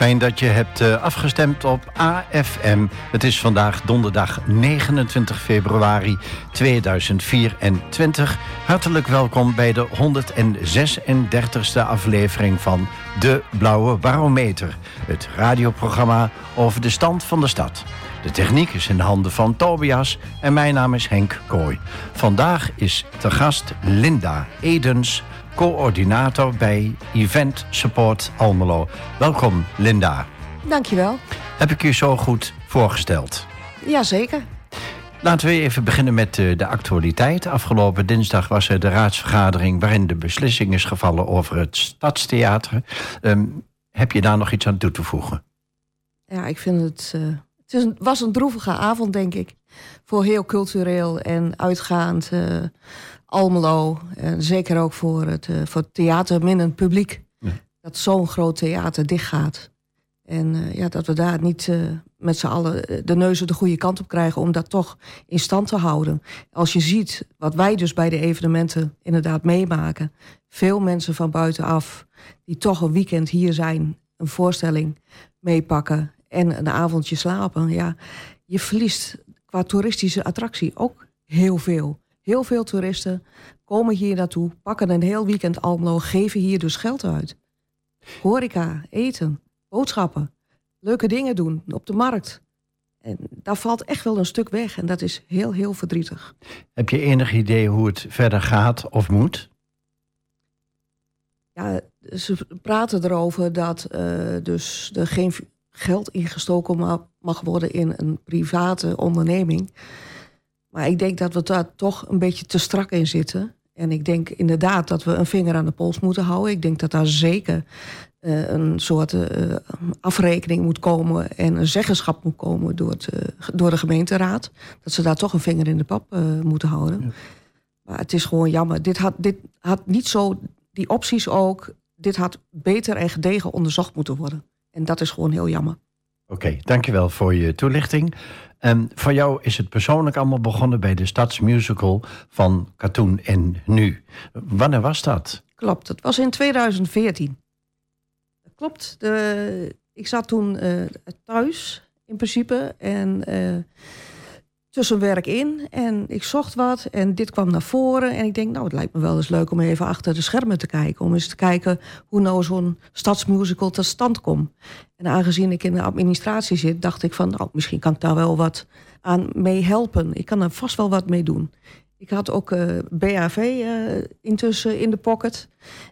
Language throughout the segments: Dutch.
Fijn dat je hebt uh, afgestemd op AFM. Het is vandaag donderdag 29 februari 2024. Hartelijk welkom bij de 136e aflevering van De Blauwe Barometer. Het radioprogramma over de stand van de stad. De techniek is in de handen van Tobias en mijn naam is Henk Kooi. Vandaag is te gast Linda Edens coördinator bij Event Support Almelo. Welkom, Linda. Dankjewel. Heb ik je zo goed voorgesteld? Jazeker. Laten we even beginnen met eh, de actualiteit. Afgelopen dinsdag was er de raadsvergadering... waarin de beslissing is gevallen over het Stadstheater. Ehm, heb je daar nog iets aan toe te voegen? Ja, ik vind het... Uh, het was een droevige avond, denk ik. Voor heel cultureel en uitgaand... Uh, Almelo. En zeker ook voor het, uh, voor het theaterminnend publiek. Dat zo'n groot theater dichtgaat. En uh, ja, dat we daar niet uh, met z'n allen de neuzen de goede kant op krijgen... om dat toch in stand te houden. Als je ziet wat wij dus bij de evenementen inderdaad meemaken... veel mensen van buitenaf die toch een weekend hier zijn... een voorstelling meepakken en een avondje slapen. Ja, je verliest qua toeristische attractie ook heel veel. Heel veel toeristen komen hier naartoe, pakken een heel weekend Almelo, geven hier dus geld uit. Horeca, eten, boodschappen, leuke dingen doen op de markt. En daar valt echt wel een stuk weg en dat is heel, heel verdrietig. Heb je enig idee hoe het verder gaat of moet? Ja, ze praten erover dat uh, dus er geen geld ingestoken mag worden in een private onderneming. Maar ik denk dat we daar toch een beetje te strak in zitten. En ik denk inderdaad dat we een vinger aan de pols moeten houden. Ik denk dat daar zeker uh, een soort uh, afrekening moet komen en een zeggenschap moet komen door, het, uh, door de gemeenteraad. Dat ze daar toch een vinger in de pap moeten houden. Ja. Maar het is gewoon jammer. Dit had, dit had niet zo, die opties ook, dit had beter en gedegen onderzocht moeten worden. En dat is gewoon heel jammer. Oké, dankjewel voor je toelichting. Um, voor jou is het persoonlijk allemaal begonnen bij de Stadsmusical van Katoen en Nu. Wanneer was dat? Klopt, het was in 2014. Klopt, de, ik zat toen uh, thuis in principe en uh, tussen werk in en ik zocht wat en dit kwam naar voren en ik denk nou het lijkt me wel eens leuk om even achter de schermen te kijken om eens te kijken hoe nou zo'n stadsmusical tot stand komt en aangezien ik in de administratie zit dacht ik van nou misschien kan ik daar wel wat aan mee helpen ik kan er vast wel wat mee doen ik had ook uh, BAV uh, intussen in de pocket.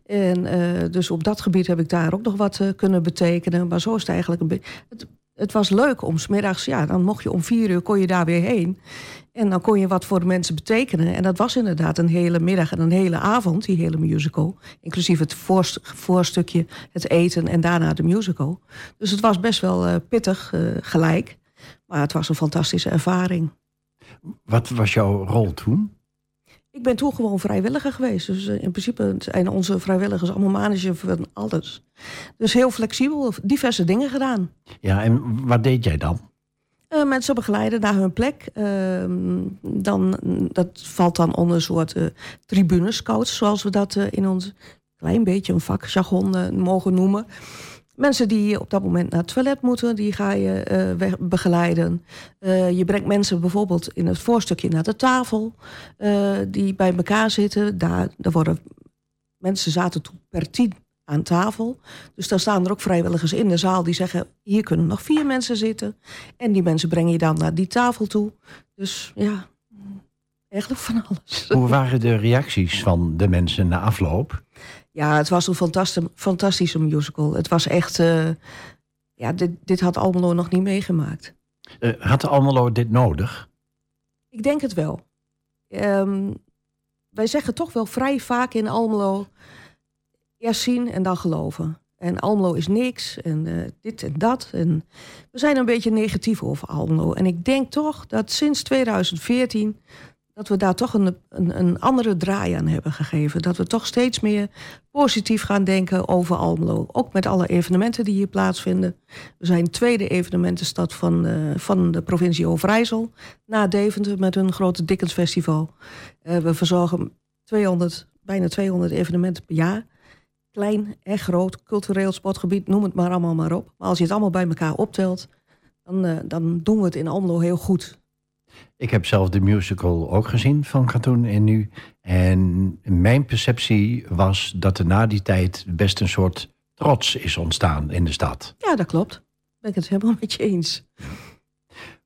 En uh, dus op dat gebied heb ik daar ook nog wat kunnen betekenen. Maar zo is het eigenlijk een beetje het was leuk om smiddags, ja, dan mocht je om vier uur, kon je daar weer heen. En dan kon je wat voor de mensen betekenen. En dat was inderdaad een hele middag en een hele avond, die hele musical. Inclusief het voorst voorstukje, het eten en daarna de musical. Dus het was best wel uh, pittig uh, gelijk. Maar het was een fantastische ervaring. Wat was jouw rol toen? Ik ben toen gewoon vrijwilliger geweest. Dus uh, in principe zijn onze vrijwilligers allemaal manager van alles. Dus heel flexibel, diverse dingen gedaan. Ja, en wat deed jij dan? Uh, mensen begeleiden naar hun plek. Uh, dan, dat valt dan onder een soort uh, tribunescouts, zoals we dat in ons klein beetje een vakjargon mogen noemen. Mensen die op dat moment naar het toilet moeten, die ga je uh, begeleiden. Uh, je brengt mensen bijvoorbeeld in het voorstukje naar de tafel, uh, die bij elkaar zitten. Daar, daar worden mensen zaten toen per tien aan tafel. Dus daar staan er ook vrijwilligers in de zaal die zeggen: hier kunnen nog vier mensen zitten. En die mensen breng je dan naar die tafel toe. Dus ja, eigenlijk van alles. Hoe waren de reacties van de mensen na afloop? Ja, het was een fantastische, fantastische musical. Het was echt... Uh, ja, dit, dit had Almelo nog niet meegemaakt. Uh, had Almelo dit nodig? Ik denk het wel. Um, wij zeggen toch wel vrij vaak in Almelo... eerst zien en dan geloven. En Almelo is niks en uh, dit en dat. En we zijn een beetje negatief over Almelo. En ik denk toch dat sinds 2014 dat we daar toch een, een, een, andere draai aan hebben gegeven. Dat we toch steeds meer positief gaan denken over Almelo. Ook met alle evenementen die hier plaatsvinden. We zijn tweede evenementenstad van, uh, van de provincie Overijssel. Na Deventer met hun grote Dickens Festival. Uh, we verzorgen 200, bijna 200 evenementen per jaar. klein en groot, cultureel sportgebied, noem het maar allemaal maar op. Maar als je het allemaal bij elkaar optelt, dan, uh, dan doen we het in Almelo heel goed. Ik heb zelf de musical ook gezien van Cartoon en Nu. En mijn perceptie was dat er na die tijd best een soort trots is ontstaan in de stad. Ja, dat klopt. Ben ik het helemaal met je eens.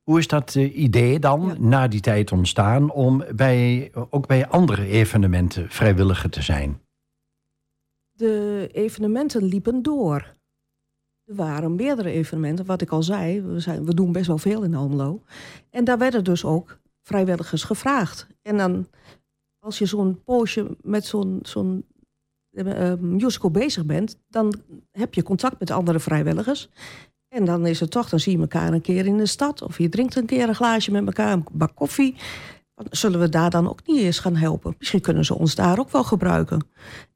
Hoe is dat uh, idee dan ja. na die tijd ontstaan om bij, ook bij andere evenementen vrijwilliger te zijn? De evenementen liepen door. Er waren meerdere evenementen, wat ik al zei. We, zijn, we doen best wel veel in Almelo. En daar werden dus ook vrijwilligers gevraagd. En dan, als je zo'n poosje met zo'n zo'n uh, musical bezig bent... dan heb je contact met andere vrijwilligers. En dan is het toch, dan zie je elkaar een keer in de stad... of je drinkt een keer een glaasje met elkaar, een bak koffie... Zullen we daar dan ook niet eens gaan helpen? Misschien kunnen ze ons daar ook wel gebruiken.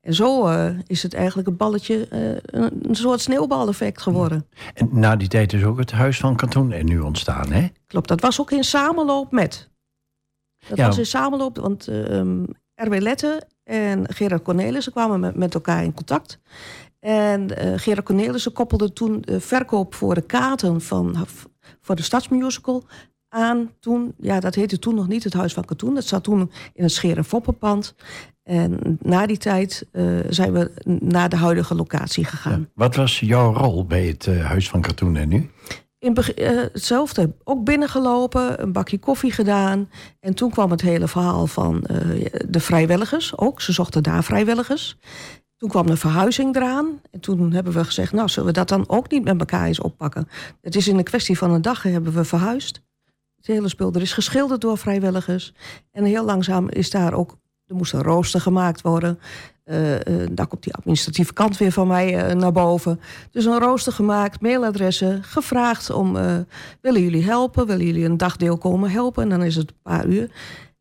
En zo uh, is het eigenlijk een balletje, uh, een soort sneeuwbaleffect geworden. En na die tijd is ook het Huis van Kantoen er nu ontstaan, hè? Klopt, dat was ook in samenloop met. Dat ja. was in samenloop, want uh, R.W. Lette en Gerard Cornelissen kwamen met, met elkaar in contact. En Gerard Cornelissen koppelde toen de verkoop voor de kaarten van, voor de Stadsmusical aan toen, ja, dat heette toen nog niet het Huis van Katoen. Dat zat toen in het Scheer- en Foppenpand. En na die tijd uh, zijn we naar de huidige locatie gegaan. Ja. Wat was jouw rol bij het uh, Huis van Katoen en nu? In uh, hetzelfde. Ook binnengelopen, een bakje koffie gedaan. En toen kwam het hele verhaal van de vrijwilligers ook. Ze zochten daar vrijwilligers. Toen kwam de verhuizing eraan. En toen hebben we gezegd, nou, zullen we dat dan ook niet met elkaar eens oppakken? Het is in een kwestie van een dag hebben we verhuisd. Het hele spul. Er is geschilderd door vrijwilligers. En heel langzaam is daar ook. Er moest een rooster gemaakt worden. Uh, uh, daar komt die administratieve kant weer van mij uh, naar boven. Dus een rooster gemaakt, mailadressen, gevraagd om... willen jullie helpen? Willen jullie een dagdeel komen helpen? En dan is het een paar uur.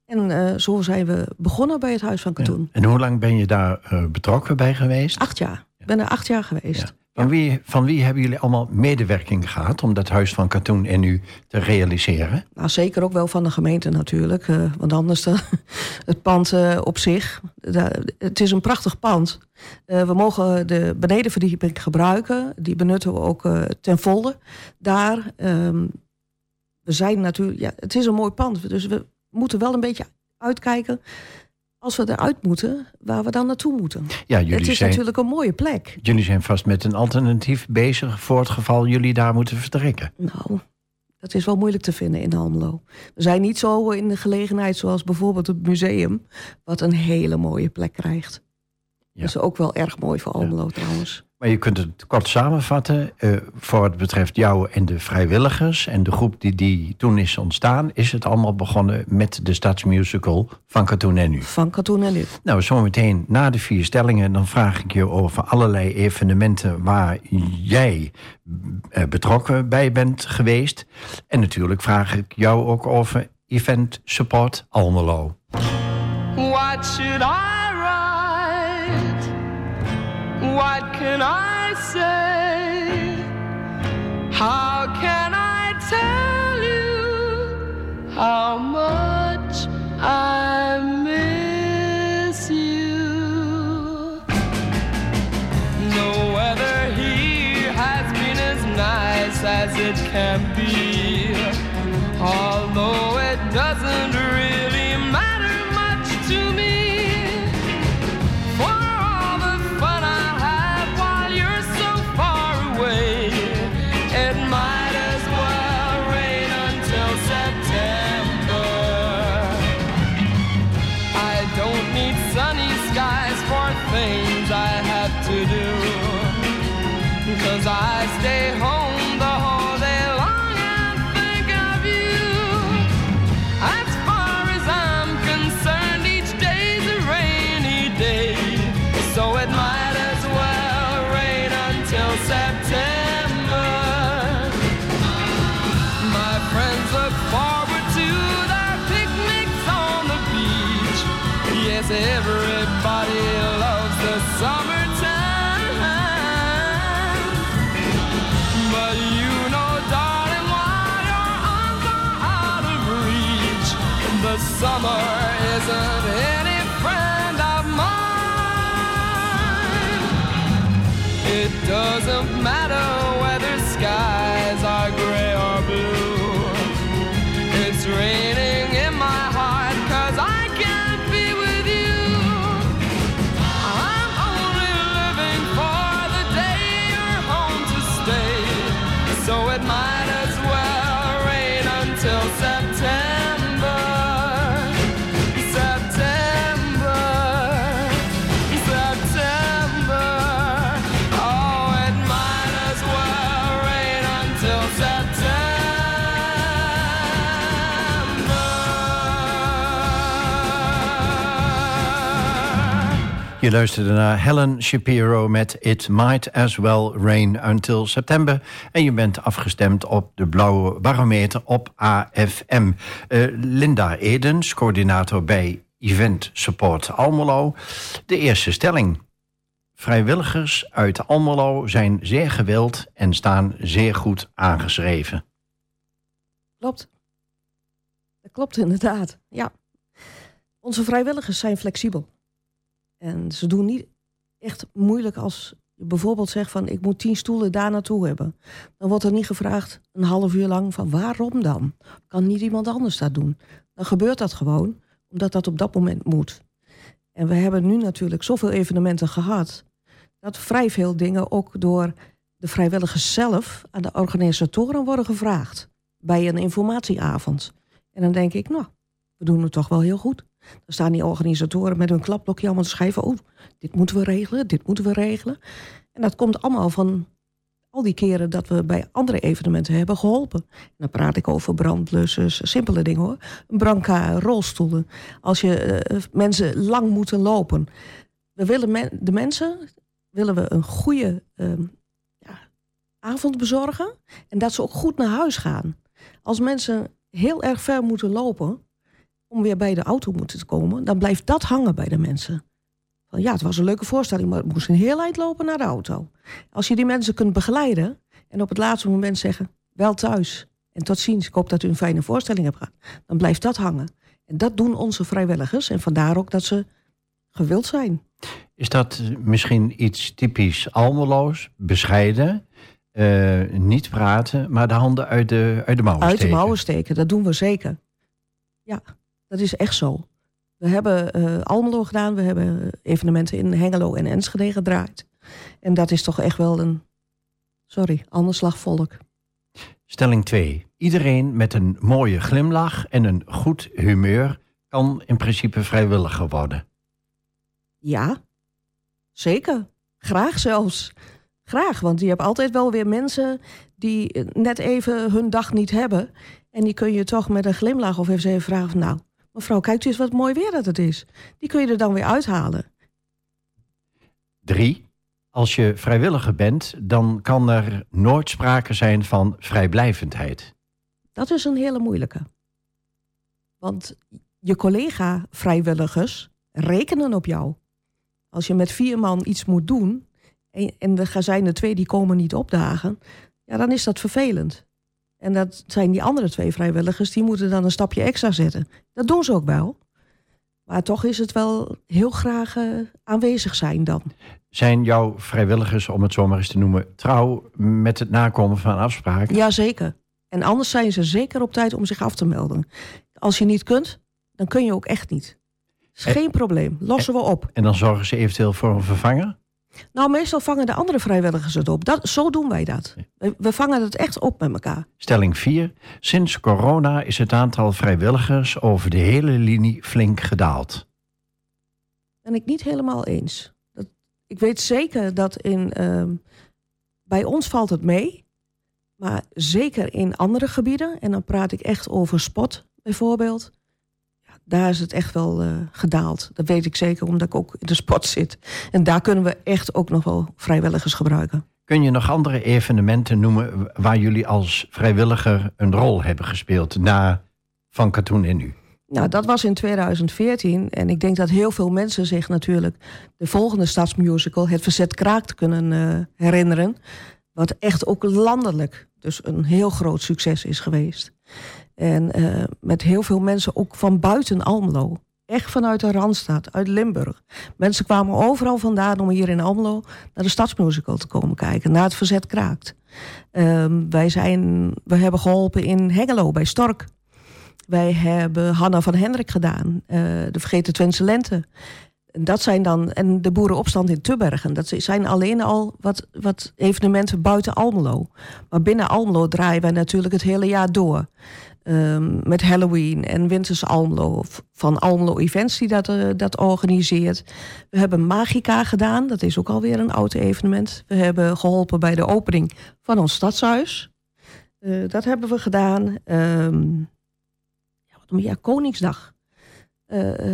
En zo zijn we begonnen bij het Huis van Katoen. Ja. En hoe lang ben je daar betrokken bij geweest? Acht jaar. Ik ben er acht jaar geweest. Ja. Van wie, van wie hebben jullie allemaal medewerking gehad om dat huis van katoen en nu te realiseren? Nou, zeker ook wel van de gemeente natuurlijk. Uh, want anders de, het pand uh, op zich. Het is een prachtig pand. Uh, we mogen de benedenverdieping gebruiken. Die benutten we ook ten volle daar. Um, we zijn natuurlijk. Ja, het is een mooi pand. Dus we moeten wel een beetje uitkijken als we eruit moeten, waar we dan naartoe moeten. Ja, jullie het is zijn, natuurlijk een mooie plek. Jullie zijn vast met een alternatief bezig voor het geval jullie daar moeten vertrekken. Nou, dat is wel moeilijk te vinden in Almelo. We zijn niet zo in de gelegenheid zoals bijvoorbeeld het museum, wat een hele mooie plek krijgt. Ja. Dat is ook wel erg mooi voor Almelo ja. trouwens. Maar je kunt het kort samenvatten. Uh, voor wat betreft jou en de vrijwilligers en de groep die, die toen is ontstaan, is het allemaal begonnen met de stadsmusical van Katoen en Nu. Van Katoen en Nu. Nou, zometeen na de vier stellingen, dan vraag ik je over allerlei evenementen waar jij uh, betrokken bij bent geweest. En natuurlijk vraag ik jou ook over Event Support Almelo. What should I What can I say? How can I tell you how much I miss you? No weather here has been as nice as it can be, although Je luisterde naar Helen Shapiro met It Might As Well Rain Until September. En je bent afgestemd op de blauwe barometer op AFM. Eh, Linda Edens, coördinator bij Event Support Almelo. De eerste stelling. Vrijwilligers uit Almelo zijn zeer gewild en staan zeer goed aangeschreven. Klopt. Dat klopt inderdaad, ja. Onze vrijwilligers zijn flexibel. En ze doen niet echt moeilijk als je bijvoorbeeld zegt van ik moet tien stoelen daar naartoe hebben. Dan wordt er niet gevraagd een half uur lang van waarom dan? Kan niet iemand anders dat doen? Dan gebeurt dat gewoon, omdat dat op dat moment moet. En we hebben nu natuurlijk zoveel evenementen gehad, dat vrij veel dingen ook door de vrijwilligers zelf aan de organisatoren worden gevraagd. Bij een informatieavond. En dan denk ik, nou, we doen het toch wel heel goed. Dan staan die organisatoren met hun klapblokje allemaal te schrijven. Oh, dit moeten we regelen, dit moeten we regelen. En dat komt allemaal van al die keren dat we bij andere evenementen hebben geholpen. En dan praat ik over brandblussers, simpele dingen hoor. Een branca, rolstoelen. Als je uh, mensen lang moeten lopen. We willen de mensen willen we een goede uh, ja, avond bezorgen. En dat ze ook goed naar huis gaan. Als mensen heel erg ver moeten lopen om weer bij de auto moeten komen, dan blijft dat hangen bij de mensen. Van, ja, het was een leuke voorstelling, maar het moest een heel eind lopen naar de auto. Als je die mensen kunt begeleiden en op het laatste moment zeggen, wel thuis en tot ziens, ik hoop dat u een fijne voorstelling hebt gehad, dan blijft dat hangen. En dat doen onze vrijwilligers en vandaar ook dat ze gewild zijn. Is dat misschien iets typisch Almeloos, bescheiden, uh, niet praten, maar de handen uit de, uit de mouwen steken? Uit de mouwen steken, dat doen we zeker. Ja. Dat is echt zo. We hebben uh, Almelo gedaan, we hebben evenementen in Hengelo en Enschede gedraaid. En dat is toch echt wel een, sorry, ander slag volk. Stelling 2. Iedereen met een mooie glimlach en een goed humeur kan in principe vrijwilliger worden. Ja, zeker. Graag zelfs. Graag, want je hebt altijd wel weer mensen die net even hun dag niet hebben. En die kun je toch met een glimlach of even vragen van nou, Mevrouw, kijkt u eens wat mooi weer dat het is. Die kun je er dan weer uithalen. Drie. Als je vrijwilliger bent, dan kan er nooit sprake zijn van vrijblijvendheid. Dat is een hele moeilijke. Want je collega-vrijwilligers rekenen op jou. Als je met vier man iets moet doen en er zijn er twee die komen niet opdagen, ja, dan is dat vervelend. En dat zijn die andere twee vrijwilligers, die moeten dan een stapje extra zetten. Dat doen ze ook wel. Maar toch is het wel heel graag uh, aanwezig zijn dan. Zijn jouw vrijwilligers, om het zo maar eens te noemen, trouw met het nakomen van afspraken? Jazeker. En anders zijn ze zeker op tijd om zich af te melden. Als je niet kunt, dan kun je ook echt niet. Is geen probleem. Lossen we op. En dan zorgen ze eventueel voor een vervanger? Nou, meestal vangen de andere vrijwilligers het op. Dat, zo doen wij dat. We, vangen het echt op met elkaar. Stelling 4. Sinds corona is het aantal vrijwilligers over de hele linie flink gedaald. Ben ik niet helemaal eens. Dat, ik weet zeker dat in, uh, bij ons valt het mee. Maar zeker in andere gebieden, en dan praat ik echt over spot bijvoorbeeld daar is het echt wel uh, gedaald. Dat weet ik zeker, omdat ik ook in de sport zit. En daar kunnen we echt ook nog wel vrijwilligers gebruiken. Kun je nog andere evenementen noemen waar jullie als vrijwilliger een rol hebben gespeeld na Van Katoen en Nu? Nou, dat was in 2014. En ik denk dat heel veel mensen zich natuurlijk de volgende stadsmusical, Het Verzet Kraakt, kunnen uh, herinneren. Wat echt ook landelijk dus een heel groot succes is geweest. En uh, met heel veel mensen ook van buiten Almelo. Echt vanuit de Randstad, uit Limburg. Mensen kwamen overal vandaan om hier in Almelo naar de Stadsmusical te komen kijken. Naar het Verzet Kraakt. Um, wij, zijn, we hebben geholpen in Hengelo bij Stork. Wij hebben Hanna van Hendrik gedaan. Uh, de Vergeten Twentse Lente. Dat zijn dan, en de boerenopstand in Tubbergen. Dat zijn alleen al wat, wat evenementen buiten Almelo. Maar binnen Almelo draaien wij natuurlijk het hele jaar door. Um, met Halloween en Winters Almelo. Van Almelo Events die dat, uh, dat organiseert. We hebben Magica gedaan. Dat is ook alweer een oud evenement. We hebben geholpen bij de opening van ons stadshuis. Uh, dat hebben we gedaan. Um, ja, wat meer? Koningsdag.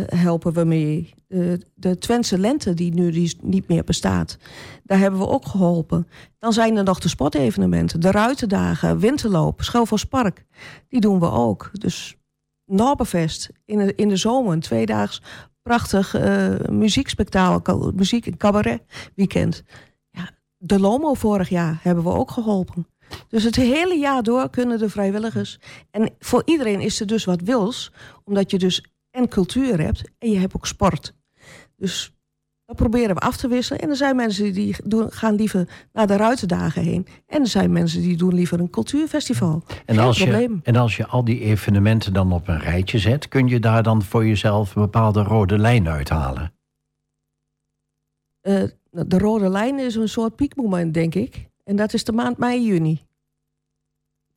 Helpen we mee. de Twentse Lente, die nu die niet meer bestaat, daar hebben we ook geholpen. Dan zijn er nog de sportevenementen, de Ruitendagen, Winterloop, Schelvospark. Die doen we ook. Dus Norberfest in de, in de zomer, een tweedaags prachtig uh, muziek- en cabaret weekend. Ja, de Lomo vorig jaar hebben we ook geholpen. Dus het hele jaar door kunnen de vrijwilligers. En voor iedereen is er dus wat wils, omdat je dus en cultuur hebt en je hebt ook sport. Dus dat proberen we af te wisselen. En er zijn mensen die doen, gaan liever naar de Ruitendagen heen. En er zijn mensen die doen liever een cultuurfestival. En als, je, en als je al die evenementen dan op een rijtje zet... kun je daar dan voor jezelf een bepaalde rode lijn uithalen? Uh, de rode lijn is een soort piekmoment, denk ik. En dat is de maand mei, juni.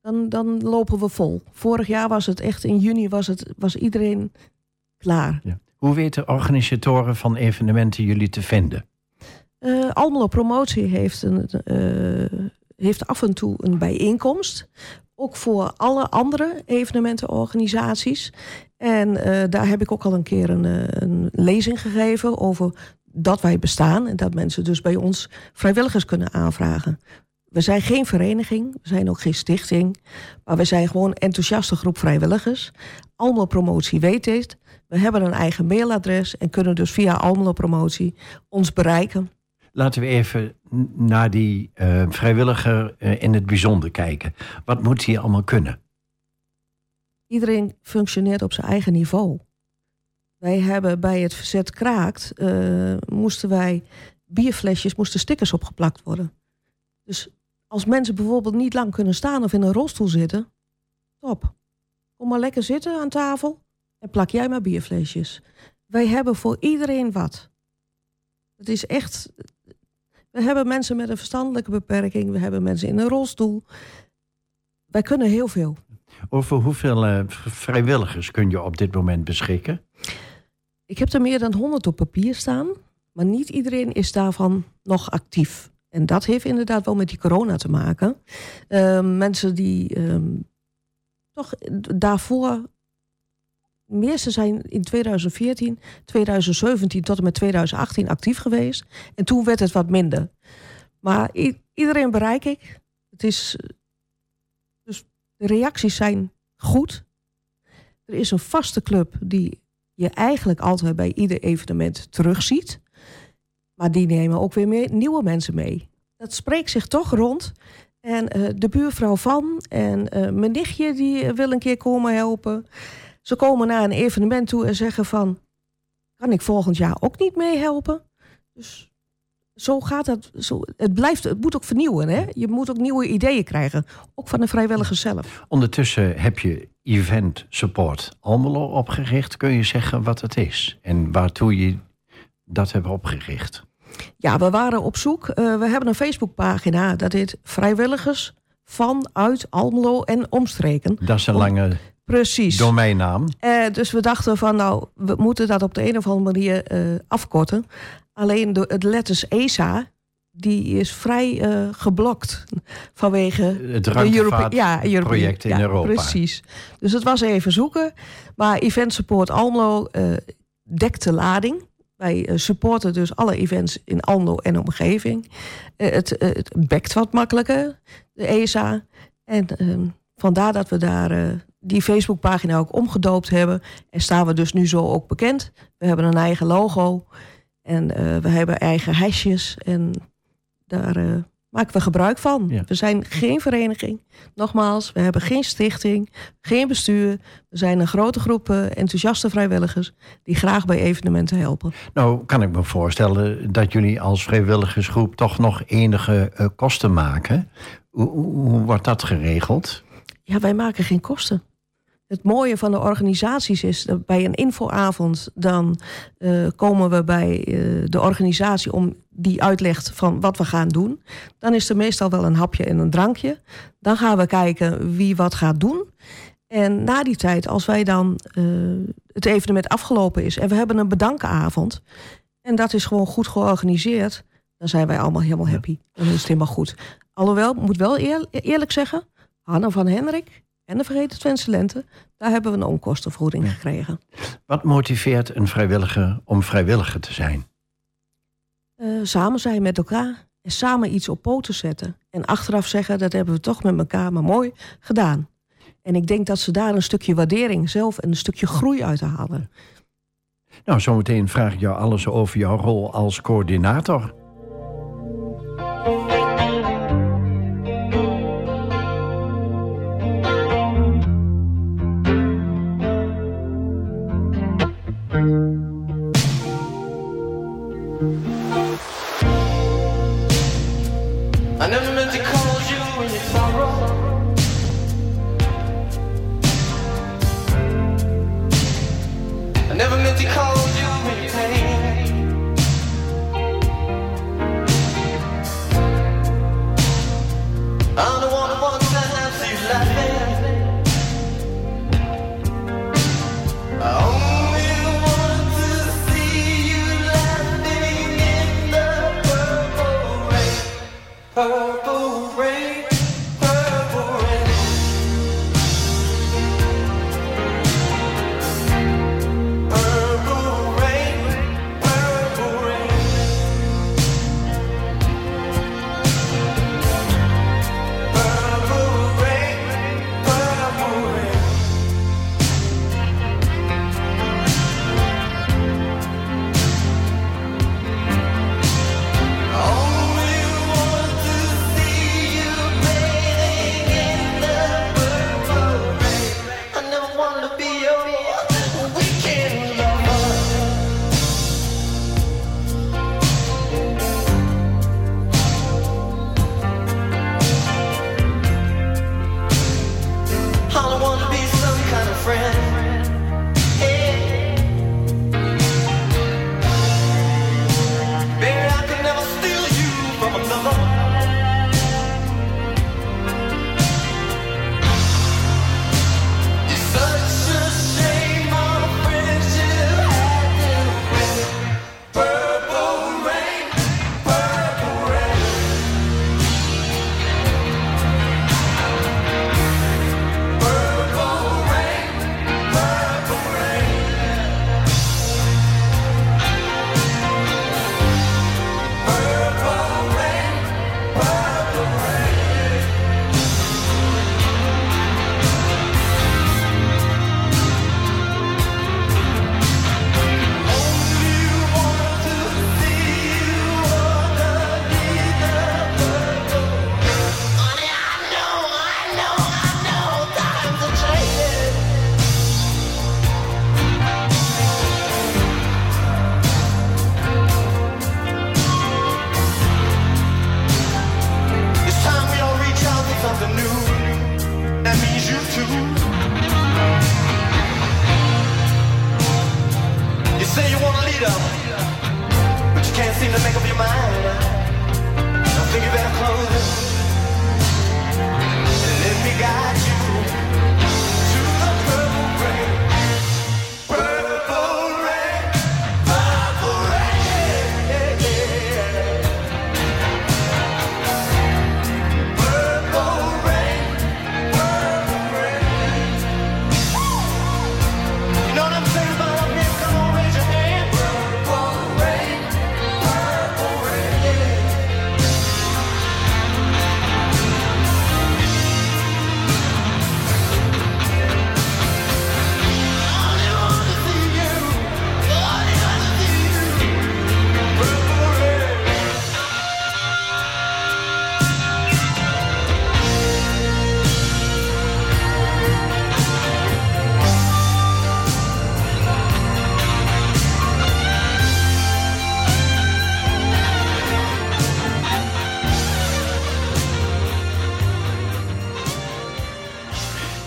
Dan, dan lopen we vol. Vorig jaar was het echt, in juni was, het, was iedereen klaar. Ja. Hoe weten organisatoren van evenementen jullie te vinden? Uh, Almelo Promotie heeft, een, uh, heeft af en toe een bijeenkomst. Ook voor alle andere evenementenorganisaties. En uh, daar heb ik ook al een keer een, een, lezing gegeven over dat wij bestaan. En dat mensen dus bij ons vrijwilligers kunnen aanvragen. We zijn geen vereniging, we zijn ook geen stichting. Maar we zijn gewoon een enthousiaste groep vrijwilligers. Almelo Promotie weet dit. We hebben een eigen mailadres en kunnen dus via Almelo Promotie ons bereiken. Laten we even naar die uh, vrijwilliger uh, in het bijzonder kijken. Wat moet hij allemaal kunnen? Iedereen functioneert op zijn eigen niveau. Wij hebben bij het verzet kraakt, uh, moesten wij bierflesjes, moesten stickers opgeplakt worden. Dus als mensen bijvoorbeeld niet lang kunnen staan of in een rolstoel zitten, top. Kom maar lekker zitten aan tafel en plak jij maar bierflesjes. Wij hebben voor iedereen wat. Het is echt. We hebben mensen met een verstandelijke beperking, we hebben mensen in een rolstoel. Wij kunnen heel veel. Over hoeveel uh, vrijwilligers kun je op dit moment beschikken? Ik heb er meer dan 100 op papier staan, maar niet iedereen is daarvan nog actief. En dat heeft inderdaad wel met die corona te maken. Uh, mensen die um, toch daarvoor meeste zijn in 2014, 2017 tot en met 2018 actief geweest. En toen werd het wat minder. Maar iedereen bereik ik. Het is, dus de reacties zijn goed. Er is een vaste club die je eigenlijk altijd bij ieder evenement terugziet. Maar die nemen ook weer meer nieuwe mensen mee. Dat spreekt zich toch rond. En uh, de buurvrouw van en uh, mijn nichtje die wil een keer komen helpen. Ze komen naar een evenement toe en zeggen van... kan ik volgend jaar ook niet meehelpen? Dus zo gaat dat. Zo, het, blijft, het moet ook vernieuwen. Hè? Je moet ook nieuwe ideeën krijgen. Ook van de vrijwilligers zelf. Ondertussen heb je Event Support Almelo opgericht. Kun je zeggen wat het is? En waartoe je dat hebt opgericht? Ja, we waren op zoek. Uh, we hebben een Facebookpagina. Dat heet Vrijwilligers vanuit Almelo en omstreken. Dat is een lange Precies. domeinnaam. Uh, dus we dachten van nou, we moeten dat op de een of andere manier uh, afkorten. Alleen de, het letters ESA, die is vrij uh, geblokt vanwege het ruimtevaartproject ja, project in ja, Europa. Precies. Dus het was even zoeken. Maar Event Support Almelo dekt de lading. Wij supporten dus alle events in Almelo en omgeving. het, het bekt wat makkelijker, de ESA. En ehm, vandaar dat we daar die Facebookpagina ook omgedoopt hebben. En staan we dus nu zo ook bekend. We hebben een eigen logo. En uh, we hebben eigen hashjes. En daar uh, maken we gebruik van. Ja. We zijn geen vereniging. Nogmaals, we hebben geen stichting, geen bestuur. We zijn een grote groep uh, enthousiaste vrijwilligers... die graag bij evenementen helpen. Nou, kan ik me voorstellen dat jullie als vrijwilligersgroep... toch nog enige kosten maken. Hoe, hoe, hoe wordt dat geregeld? Ja, wij maken geen kosten. Het mooie van de organisaties is dat bij een infoavond dan uh, komen we bij uh, de organisatie om die uitlegt van wat we gaan doen. Dan is er meestal wel een hapje en een drankje. Dan gaan we kijken wie wat gaat doen. En na die tijd, als wij dan uh, het evenement afgelopen is en we hebben een bedankenavond en dat is gewoon goed georganiseerd, dan zijn wij allemaal helemaal happy. Dan is het helemaal goed. Alhoewel, ik moet wel eerlijk zeggen, Hanna van Hendrik en de Vergeten Twentse Lente, daar hebben we een onkostenvergoeding gekregen. Wat motiveert een vrijwilliger om vrijwilliger te zijn? Uh, samen zijn met elkaar en samen iets op poten zetten. En achteraf zeggen, dat hebben we toch met elkaar maar mooi gedaan. En ik denk dat ze daar een stukje waardering zelf en een stukje groei uit halen. Nou, zometeen vraag ik jou alles over jouw rol als coördinator.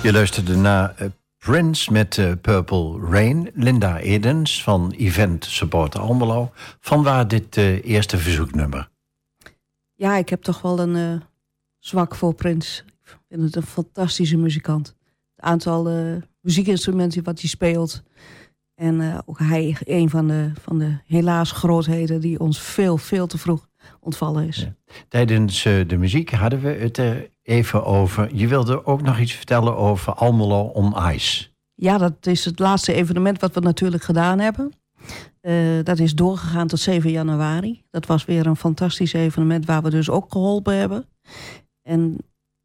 Je luisterde naar uh, Prince met uh, Purple Rain. Linda Edens van Event Support Almelo. Vanwaar dit uh, eerste verzoeknummer? Ja, ik heb toch wel een zwak voor Prince. Ik vind het een fantastische muzikant. Het aantal muziekinstrumenten wat hij speelt... En ook hij, een van de, van de helaas grootheden die ons veel, veel te vroeg ontvallen is. Tijdens de muziek hadden we het even over. Je wilde ook nog iets vertellen over Almelo on Ice. Ja, dat is het laatste evenement wat we natuurlijk gedaan hebben. Uh, dat is doorgegaan tot 7 januari. Dat was weer een fantastisch evenement waar we dus ook geholpen hebben. En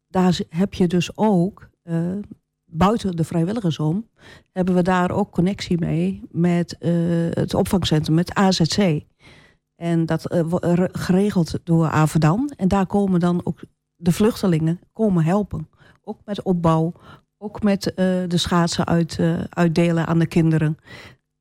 daar heb je dus ook, uh, buiten de vrijwilligersom, hebben we daar ook connectie mee met uh, het opvangcentrum, met AZC. En dat wordt geregeld door Averdam. En daar komen dan ook de vluchtelingen komen helpen. Ook met opbouw, ook met uh, de schaatsen uit, uh, uitdelen aan de kinderen.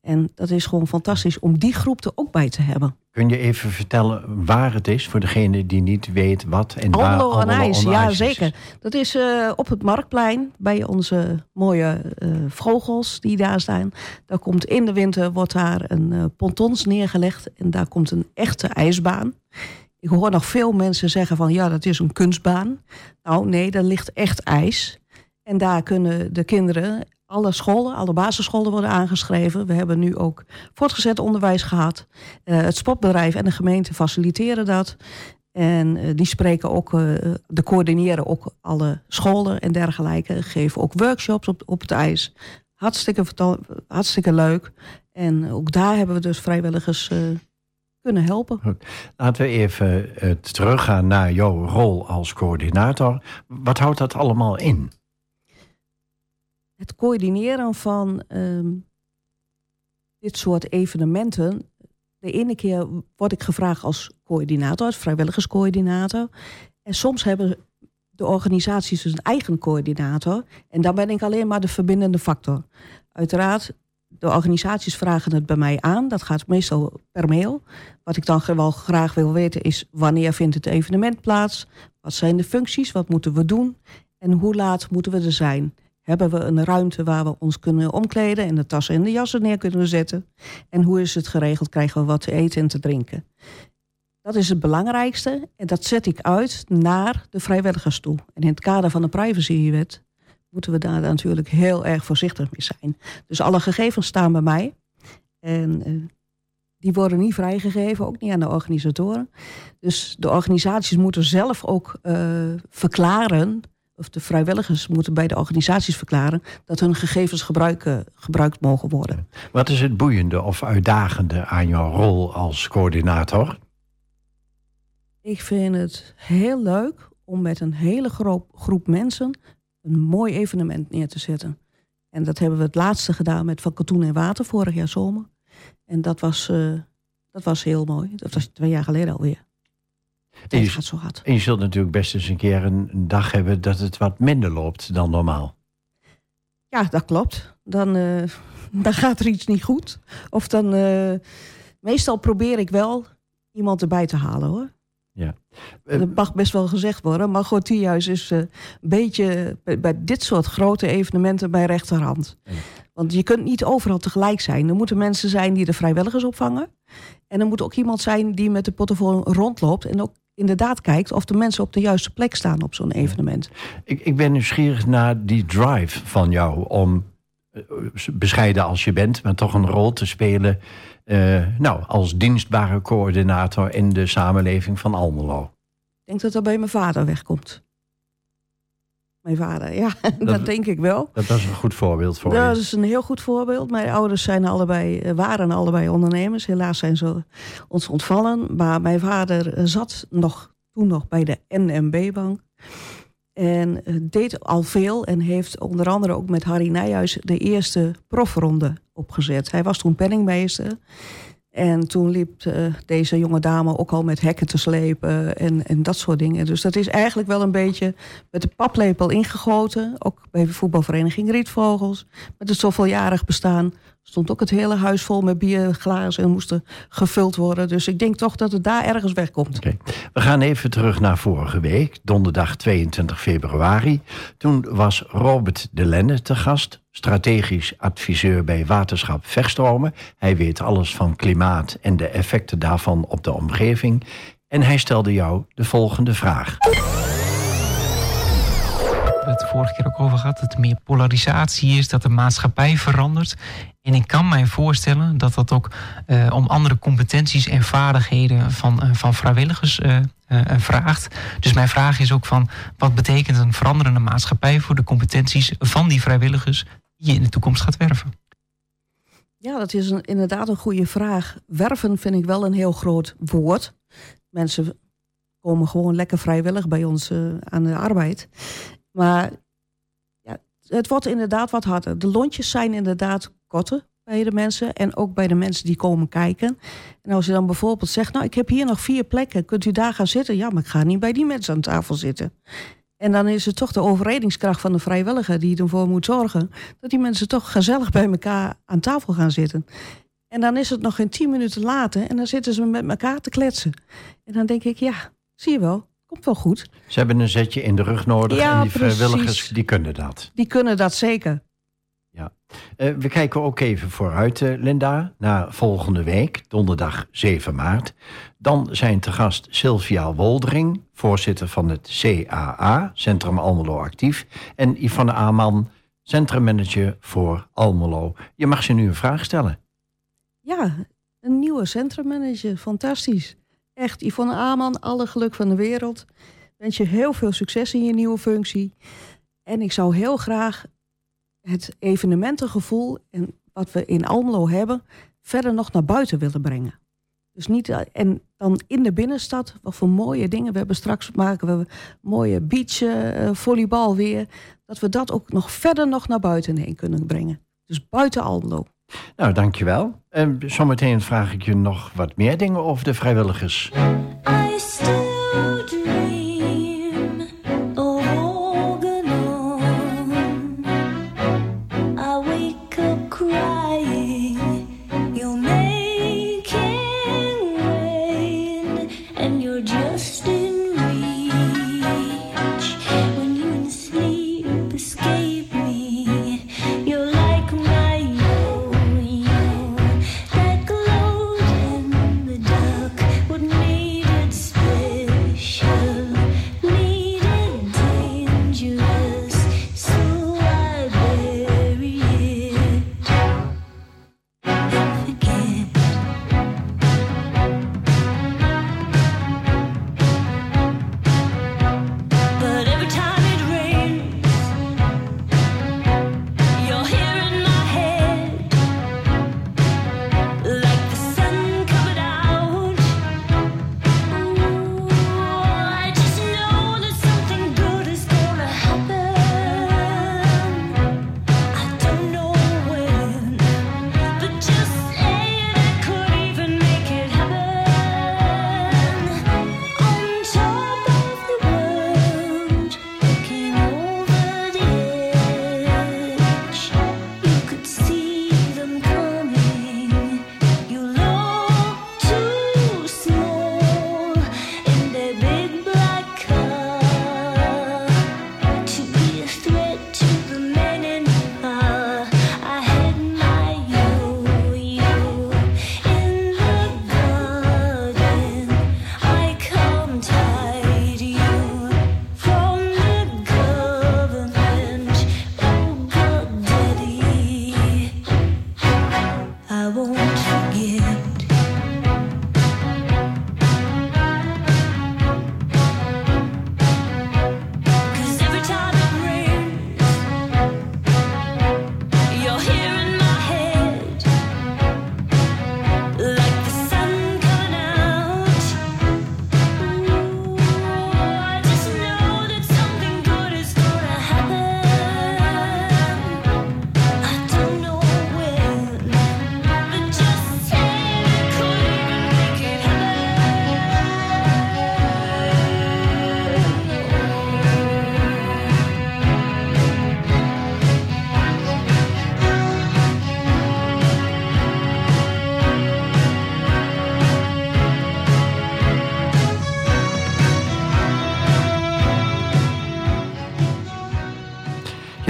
En dat is gewoon fantastisch om die groep er ook bij te hebben. Kun je even vertellen waar het is voor degene die niet weet wat en waar Almelo aan IJs? Ja, zeker. Dat is uh, op het Marktplein bij onze mooie vogels die daar staan. Daar komt in de winter wordt daar een pontons neergelegd en daar komt een echte ijsbaan. Ik hoor nog veel mensen zeggen van ja, dat is een kunstbaan. Nou nee, daar ligt echt ijs. En daar kunnen de kinderen, alle scholen, alle basisscholen worden aangeschreven. We hebben nu ook voortgezet onderwijs gehad. Uh, het sportbedrijf en de gemeente faciliteren dat. En uh, die spreken ook, uh, de coördineren ook alle scholen en dergelijke. Geven ook workshops op, op het ijs. Hartstikke, hartstikke leuk. En ook daar hebben we dus vrijwilligers kunnen helpen. Goed. Laten we even uh, teruggaan naar jouw rol als coördinator. Wat houdt dat allemaal in? Het coördineren van um, dit soort evenementen. De ene keer word ik gevraagd als coördinator, als vrijwilligerscoördinator. En soms hebben de organisaties dus een eigen coördinator. En dan ben ik alleen maar de verbindende factor. Uiteraard de organisaties vragen het bij mij aan. Dat gaat meestal per mail. Wat ik dan wel graag wil weten is wanneer vindt het evenement plaats? Wat zijn de functies? Wat moeten we doen? En hoe laat moeten we er zijn? Hebben we een ruimte waar we ons kunnen omkleden en de tassen en de jassen neer kunnen zetten? En hoe is het geregeld? Krijgen we wat te eten en te drinken? Dat is het belangrijkste en dat zet ik uit naar de vrijwilligers toe. En in het kader van de privacywet moeten we daar natuurlijk heel erg voorzichtig mee zijn. Dus alle gegevens staan bij mij. En uh, die worden niet vrijgegeven, ook niet aan de organisatoren. Dus de organisaties moeten zelf ook uh, verklaren, of de vrijwilligers moeten bij de organisaties verklaren, dat hun gegevens gebruik, gebruikt mogen worden. Wat is het boeiende of uitdagende aan jouw rol als coördinator? Ik vind het heel leuk om met een hele groep mensen een mooi evenement neer te zetten. En dat hebben we het laatste gedaan met Van Katoen en Water vorig jaar zomer. En dat was, uh, dat was heel mooi. Dat was twee jaar geleden alweer. En je, gaat zo hard. en je zult natuurlijk best eens een keer een dag hebben dat het wat minder loopt dan normaal. Ja, dat klopt. Dan, uh, dan gaat er iets niet goed. Of dan, uh, meestal probeer ik wel iemand erbij te halen hoor. Ja. Dat mag best wel gezegd worden, maar Gortierhuis is uh, een beetje bij, dit soort grote evenementen bij rechterhand. Ja. Want je kunt niet overal tegelijk zijn. Er moeten mensen zijn die de vrijwilligers opvangen. En er moet ook iemand zijn die met de portefeuille rondloopt en ook inderdaad kijkt of de mensen op de juiste plek staan op zo'n evenement. Ik, ik ben nieuwsgierig naar die drive van jou om uh, bescheiden als je bent, maar toch een rol te spelen nou, als dienstbare coördinator in de samenleving van Almelo. Ik denk dat dat bij mijn vader wegkomt. Mijn vader, ja, dat, dat denk ik wel. Dat was een goed voorbeeld voor dat je. Dat is een heel goed voorbeeld. Mijn ouders zijn allebei, eh, waren allebei ondernemers. Helaas zijn ze ons ontvallen. Maar mijn vader eh, zat nog, toen nog bij de NMB-bank. En deed al veel en heeft onder andere ook met Harry Nijhuis de eerste profronde opgezet. Hij was toen penningmeester. En toen liep uh, deze jonge dame ook al met hekken te slepen en, en dat soort dingen. Dus dat is eigenlijk wel een beetje met de paplepel ingegoten. Ook bij de voetbalvereniging Rietvogels. Met het zoveeljarig bestaan stond ook het hele huis vol met bierglazen en moesten gevuld worden. Dus ik denk toch dat het daar ergens wegkomt. Okay. We gaan even terug naar vorige week, donderdag 22 februari. Toen was Robert de Lenne te gast, strategisch adviseur bij Waterschap Verstromen. Hij weet alles van klimaat en de effecten daarvan op de omgeving. En hij stelde jou de volgende vraag. hebben het vorige keer ook over gehad, dat er meer polarisatie is, dat de maatschappij verandert. En ik kan mij voorstellen dat dat ook uh, om andere competenties en vaardigheden van, uh, van vrijwilligers uh, vraagt. Dus mijn vraag is ook van wat betekent een veranderende maatschappij voor de competenties van die vrijwilligers je in de toekomst gaat werven? Ja, dat is inderdaad een goede vraag. Werven vind ik wel een heel groot woord. Mensen komen gewoon lekker vrijwillig bij ons aan de arbeid. Maar ja, het wordt inderdaad wat harder. De lontjes zijn inderdaad korter bij de mensen en ook bij de mensen die komen kijken. En als je dan bijvoorbeeld zegt, nou ik heb hier nog vier plekken, kunt u daar gaan zitten? Ja, maar ik ga niet bij die mensen aan tafel zitten. En dan is het toch de overredingskracht van de vrijwilliger die ervoor moet zorgen dat die mensen toch gezellig bij elkaar aan tafel gaan zitten. En dan is het nog geen tien minuten later en dan zitten ze met elkaar te kletsen. En dan denk ik, ja, zie je wel, komt wel goed. Ze hebben een zetje in de rug nodig ja, en die vrijwilligers die kunnen dat. Die kunnen dat zeker. Ja. Uh, we kijken ook even vooruit, uh, Linda, naar volgende week, donderdag 7 maart. Dan zijn te gast Sylvia Woldering, voorzitter van het CAA, Centrum Almelo Actief, en Yvonne Aman, centrummanager voor Almelo. Je mag ze nu een vraag stellen. Ja, een nieuwe centrummanager, fantastisch. Echt, Yvonne Aman, alle geluk van de wereld. Wens je heel veel succes in je nieuwe functie. En ik zou heel graag het evenementengevoel en wat we in Almelo hebben, verder nog naar buiten willen brengen. Dus niet, eh, en dan in de binnenstad, wat voor mooie dingen. We hebben straks maken we mooie beach, uh, volleybal weer. Dat we dat ook nog verder nog naar buiten heen kunnen brengen. Dus buiten Almelo. Nou, dankjewel. En zometeen vraag ik je nog wat meer dingen over de vrijwilligers.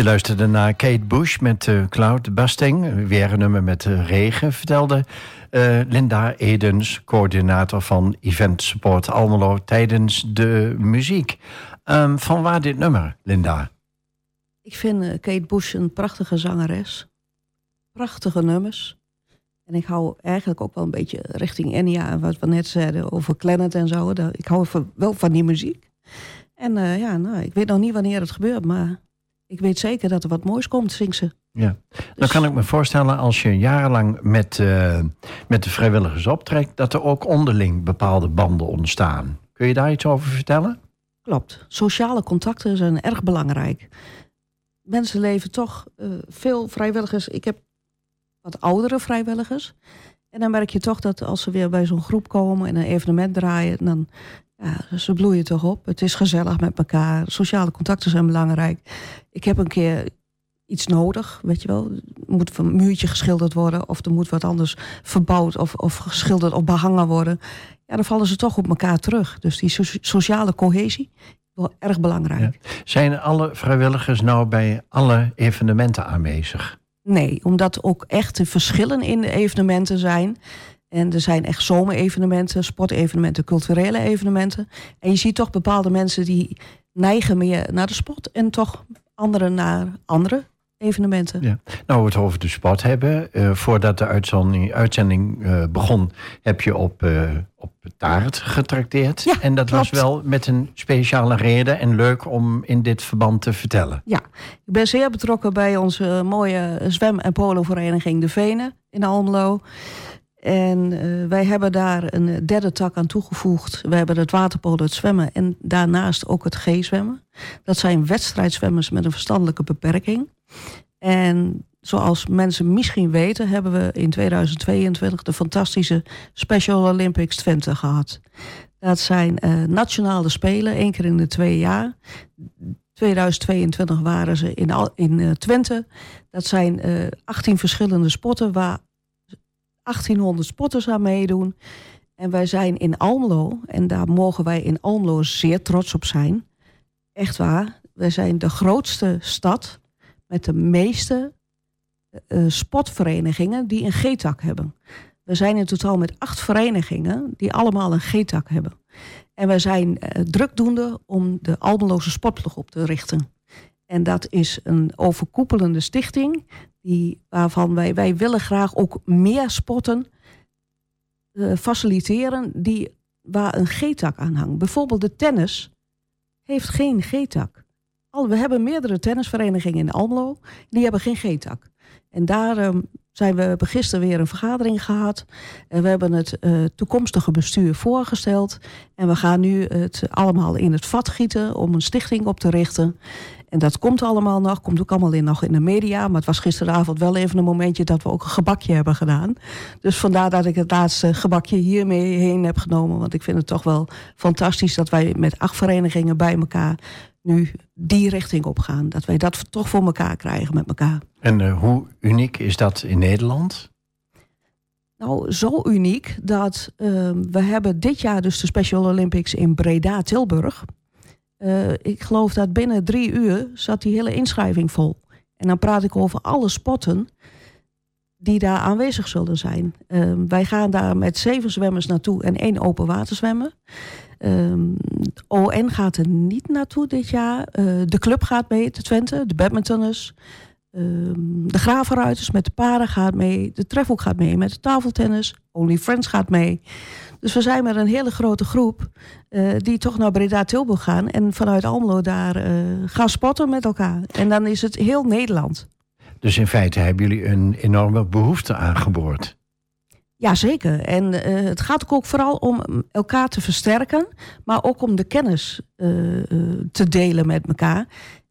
Luisterde naar Kate Bush met uh, Cloud Busting. Weer een nummer met uh, regen, vertelde uh, Linda Edens, coördinator van Event Support Almelo, tijdens de muziek. Um, van waar dit nummer, Linda? Ik vind Kate Bush een prachtige zangeres. Prachtige nummers. En ik hou eigenlijk ook wel een beetje richting Enya en wat we net zeiden over Clannad en zo. Ik hou wel van die muziek. En ja, nou, ik weet nog niet wanneer het gebeurt, maar ik weet zeker dat er wat moois komt, zingt ze. Ja, dan dus- kan ik me voorstellen als je jarenlang met, uh, met de vrijwilligers optrekt, dat er ook onderling bepaalde banden ontstaan. Kun je daar iets over vertellen? Klopt. Sociale contacten zijn erg belangrijk. Mensen leven toch uh, veel vrijwilligers. Ik heb wat oudere vrijwilligers. En dan merk je toch dat als ze weer bij zo'n groep komen en een evenement draaien, dan ja, ze bloeien toch op. Het is gezellig met elkaar. Sociale contacten zijn belangrijk. Ik heb een keer iets nodig, weet je wel. Er moet een muurtje geschilderd worden... of er moet wat anders verbouwd of, of geschilderd of behangen worden. Ja, dan vallen ze toch op elkaar terug. Dus die sociale cohesie, wel erg belangrijk. Zijn alle vrijwilligers nou bij alle evenementen aanwezig? Nee, omdat ook echt de verschillen in de evenementen zijn. En er zijn echt zomerevenementen, sportevenementen, culturele evenementen. En je ziet toch bepaalde mensen die neigen meer naar de sport en toch anderen naar andere evenementen. Ja. Nou, we het over de sport hebben. Uh, voordat de uitzending, uitzending uh, begon, heb je op, uh, op taart getrakteerd. Ja, en dat klopt. was wel met een speciale reden en leuk om in dit verband te vertellen. Ja, ik ben zeer betrokken bij onze mooie zwem- en polovereniging De Venen in Almelo. En uh, wij hebben daar een derde tak aan toegevoegd. We hebben het waterpolo, het zwemmen en daarnaast ook het G-zwemmen. Dat zijn wedstrijdzwemmers met een verstandelijke beperking. En zoals mensen misschien weten, hebben we in 2022 de fantastische Special Olympics Twente gehad. Dat zijn uh, nationale spelen, één keer in de twee jaar. 2022 waren ze in, in uh, Twente. Dat zijn 18 verschillende sporten waar 1800 sporters aan meedoen. En wij zijn in Almelo, en daar mogen wij in Almelo zeer trots op zijn. Echt waar, wij zijn de grootste stad met de meeste uh, sportverenigingen die een G-tak hebben. We zijn in totaal met acht verenigingen die allemaal een G-tak hebben. En wij zijn uh, drukdoende om de Almeloze sportploeg op te richten. En dat is een overkoepelende stichting die, waarvan wij, wij willen graag ook meer sporten uh, faciliteren die, waar een G-tak aan hangt. Bijvoorbeeld de tennis heeft geen G-tak. We hebben meerdere tennisverenigingen in Almelo, die hebben geen G-tak. En daarom um, zijn we gisteren weer een vergadering gehad. En we hebben het uh, toekomstige bestuur voorgesteld. En we gaan nu het allemaal in het vat gieten om een stichting op te richten. En dat komt allemaal nog, komt ook allemaal in, nog in de media. Maar het was gisteravond wel even een momentje dat we ook een gebakje hebben gedaan. Dus vandaar dat ik het laatste gebakje hiermee heen heb genomen. Want ik vind het toch wel fantastisch dat wij met acht verenigingen bij elkaar nu die richting op gaan. Dat wij dat toch voor elkaar krijgen met elkaar. En uh, hoe uniek is dat in Nederland? Nou, zo uniek dat uh, we hebben dit jaar dus de Special Olympics in Breda, Tilburg. Uh, ik geloof dat binnen drie uur zat die hele inschrijving vol. En dan praat ik over alle sporten die daar aanwezig zullen zijn. Uh, wij gaan daar met zeven zwemmers naartoe en één open water zwemmen. Um, ON gaat er niet naartoe dit jaar. Uh, de club gaat mee, de Twente, de badmintonners. Um, de gravenruiters met de paarden gaat mee. De trefhoek gaat mee met de tafeltennis. Only Friends gaat mee. Dus we zijn met een hele grote groep uh, die toch naar Breda Tilburg gaan. En vanuit Almelo daar uh, gaan sporten met elkaar. En dan is het heel Nederland. Dus in feite hebben jullie een enorme behoefte aangeboord. Jazeker. En uh, het gaat ook vooral om elkaar te versterken, maar ook om de kennis te delen met elkaar.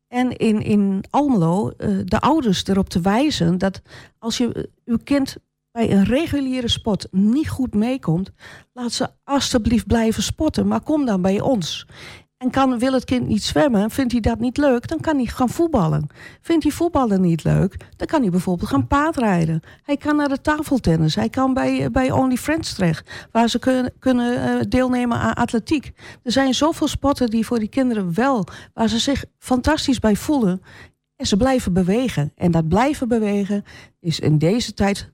En in, in Almelo de ouders erop te wijzen dat als je uw kind bij een reguliere sport niet goed meekomt, laat ze alstublieft blijven sporten, maar kom dan bij ons. En kan, wil het kind niet zwemmen, vindt hij dat niet leuk, dan kan hij gaan voetballen. Vindt hij voetballen niet leuk, dan kan hij bijvoorbeeld gaan paardrijden. Hij kan naar de tafeltennis, hij kan bij, bij Only Friends terecht, waar ze kunnen, kunnen deelnemen aan atletiek. Er zijn zoveel sporten die voor die kinderen wel, waar ze zich fantastisch bij voelen. En ze blijven bewegen. En dat blijven bewegen is in deze tijd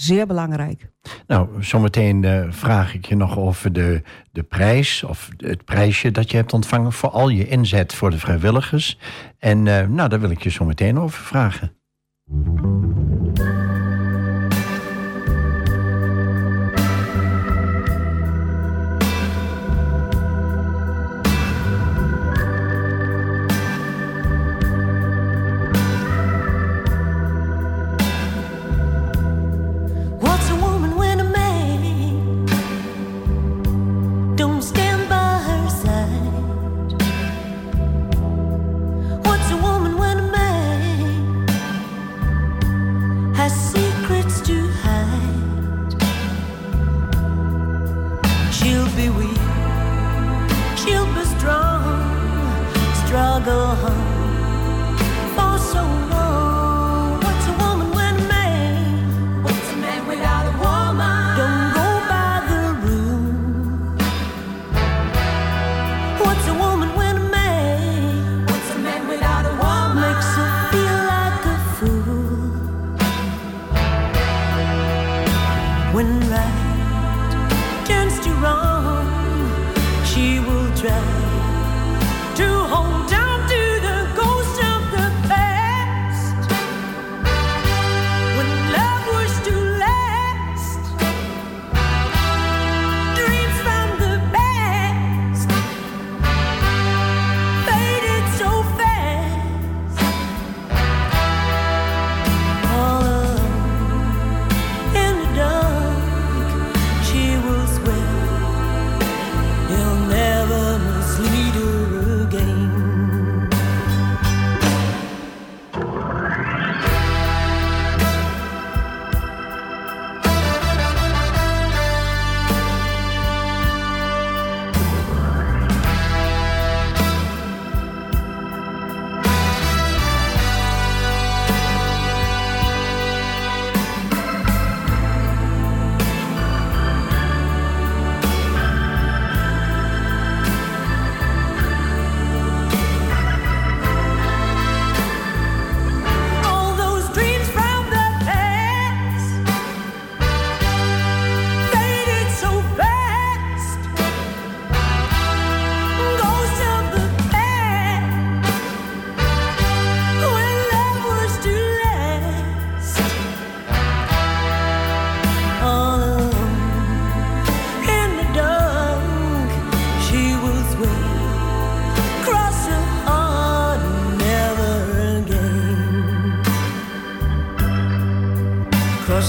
zeer belangrijk. Nou, zometeen uh, vraag ik je nog over de, de prijs of het prijsje dat je hebt ontvangen voor al je inzet voor de vrijwilligers. En uh, nou, daar wil ik je zo meteen over vragen.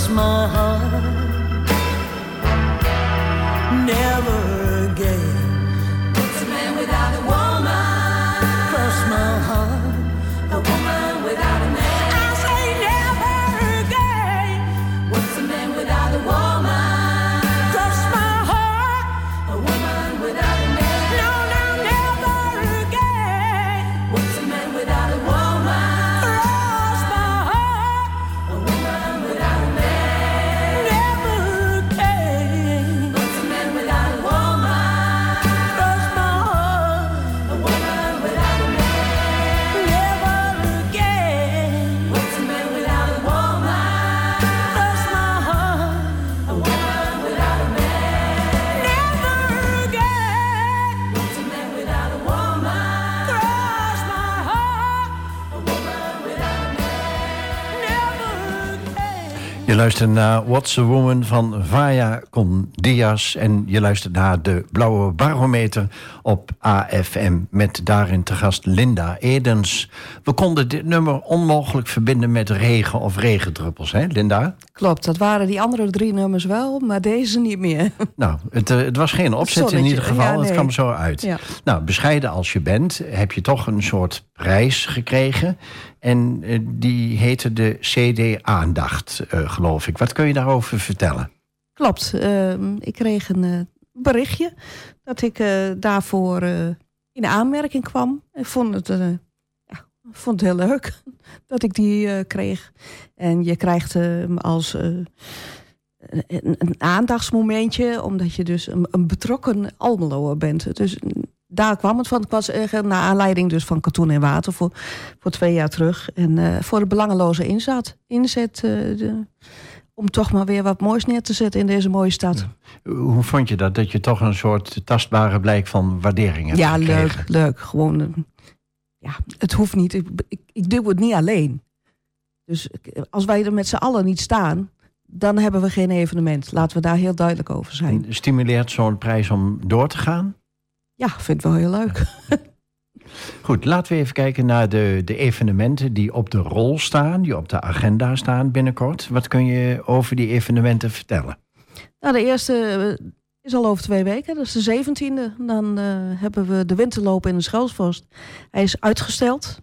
my heart. Luistert naar What's a Woman van Vaya Con Diaz. En je luistert naar de Blauwe Barometer op AFM. Met daarin te gast Linda Edens. We konden dit nummer onmogelijk verbinden met regen of regendruppels, hè Linda? Klopt, dat waren die andere drie nummers wel, maar deze niet meer. Nou, het, eh, het was geen opzet in ieder geval. Het kwam zo uit. Nou, bescheiden als je bent, heb je toch een soort prijs gekregen. En uh, die heette de CD Aandacht, uh, geloof ik. Wat kun je daarover vertellen? Klopt. Uh, ik kreeg een berichtje dat ik daarvoor in aanmerking kwam. Ik vond het, ja, vond het heel leuk dat ik die kreeg. En je krijgt hem als een, aandachtsmomentje, omdat je dus een, betrokken Almeloer bent. Dus daar kwam het van. Ik was uh, naar aanleiding dus van Katoen en Water voor, voor twee jaar terug. En voor de belangeloze inzet. Inzet de, om toch maar weer wat moois neer te zetten in deze mooie stad. Hoe vond je dat? Dat je toch een soort tastbare blijk van waardering hebt Ja, gekregen? leuk, leuk. Gewoon, eh, ja, het hoeft niet. Ik, ik, ik doe het niet alleen. Dus als wij er met z'n allen niet staan, dan hebben we geen evenement. Laten we daar heel duidelijk over zijn. En stimuleert zo'n prijs om door te gaan? Ja, vind ik wel heel leuk. Goed, laten we even kijken naar de, de evenementen die op de rol staan, die op de agenda staan binnenkort. Wat kun je over die evenementen vertellen? Nou, de eerste eh, is al over twee weken. Dat is de 17e. Dan eh, hebben we de winterloop in de Schelsvorst. Hij is uitgesteld.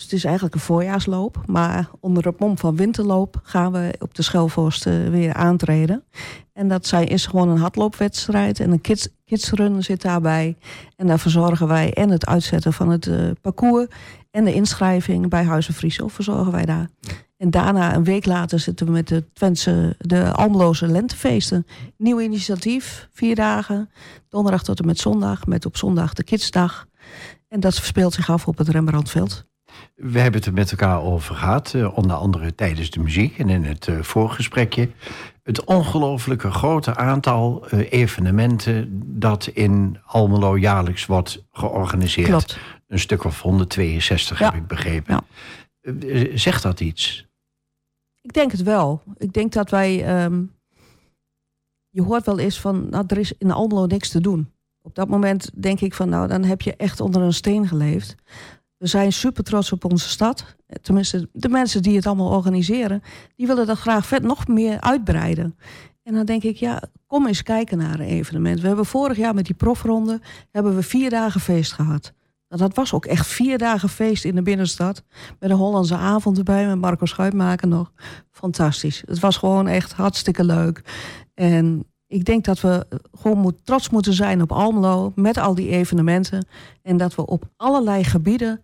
Dus het is eigenlijk een voorjaarsloop. Maar onder het mom van winterloop gaan we op de Schelvorst eh, weer aantreden. En dat zijn, is gewoon een hardloopwedstrijd. En een kids, kidsrun zit daarbij. En daar verzorgen wij en het uitzetten van het eh, parcours... en de inschrijving bij Huizen Friesel verzorgen wij daar. En daarna, een week later, zitten we met de Twentse, de Almeloze Lentefeesten. Nieuw initiatief, vier dagen. Donderdag tot en met zondag, met op zondag de Kidsdag. En dat speelt zich af op het Rembrandtveld. We hebben het er met elkaar over gehad, eh, onder andere tijdens de muziek en in het eh, voorgesprekje. Het ongelooflijke grote aantal eh, evenementen dat in Almelo jaarlijks wordt georganiseerd. Klopt. Een stuk of 162 Ja. heb ik begrepen. Ja. Zegt dat iets? Ik denk het wel. Ik denk dat wij... ehm, je hoort wel eens van, nou, er is in Almelo niks te doen. Op dat moment denk ik van, nou, dan heb je echt onder een steen geleefd. We zijn super trots op onze stad. Tenminste, de mensen die het allemaal organiseren... die willen dat graag vet nog meer uitbreiden. En dan denk ik, ja, kom eens kijken naar een evenement. We hebben vorig jaar met die profronde... hebben we vier dagen feest gehad. Nou, dat was ook echt vier dagen feest in de binnenstad. Met een Hollandse avond erbij, met Marco Schuitmaker nog. Fantastisch. Het was gewoon echt hartstikke leuk. En ik denk dat we gewoon moet, trots moeten zijn op Almelo... met al die evenementen. En dat we op allerlei gebieden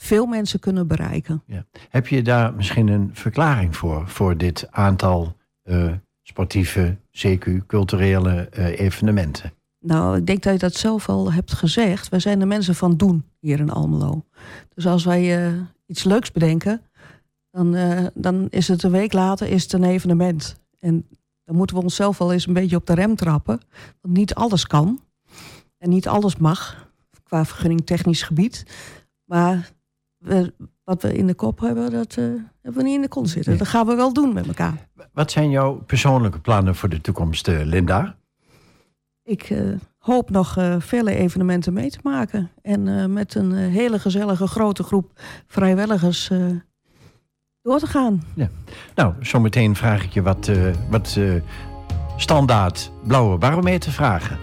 veel mensen kunnen bereiken. Heb je daar misschien een verklaring voor, voor dit aantal eh, sportieve, CQ, culturele eh, evenementen? Nou, ik denk dat je dat zelf al hebt gezegd. Wij zijn de mensen van doen hier in Almelo. Dus als wij eh, iets leuks bedenken, dan, dan is het een week later is het een evenement. En dan moeten we onszelf wel eens een beetje op de rem trappen. Want niet alles kan. En niet alles mag, qua vergunning technisch gebied. Maar we- wat we in de kop hebben, dat eh, hebben we niet in de kont zitten. Nee. Dat gaan we wel doen met elkaar. Wat zijn jouw persoonlijke plannen voor de toekomst, eh, Linda? Ik eh, hoop nog eh, vele evenementen mee te maken. En eh, met een eh, hele gezellige grote groep vrijwilligers eh, door te gaan. Nou, zometeen vraag ik je wat, eh, wat eh, standaard blauwe barometer vragen.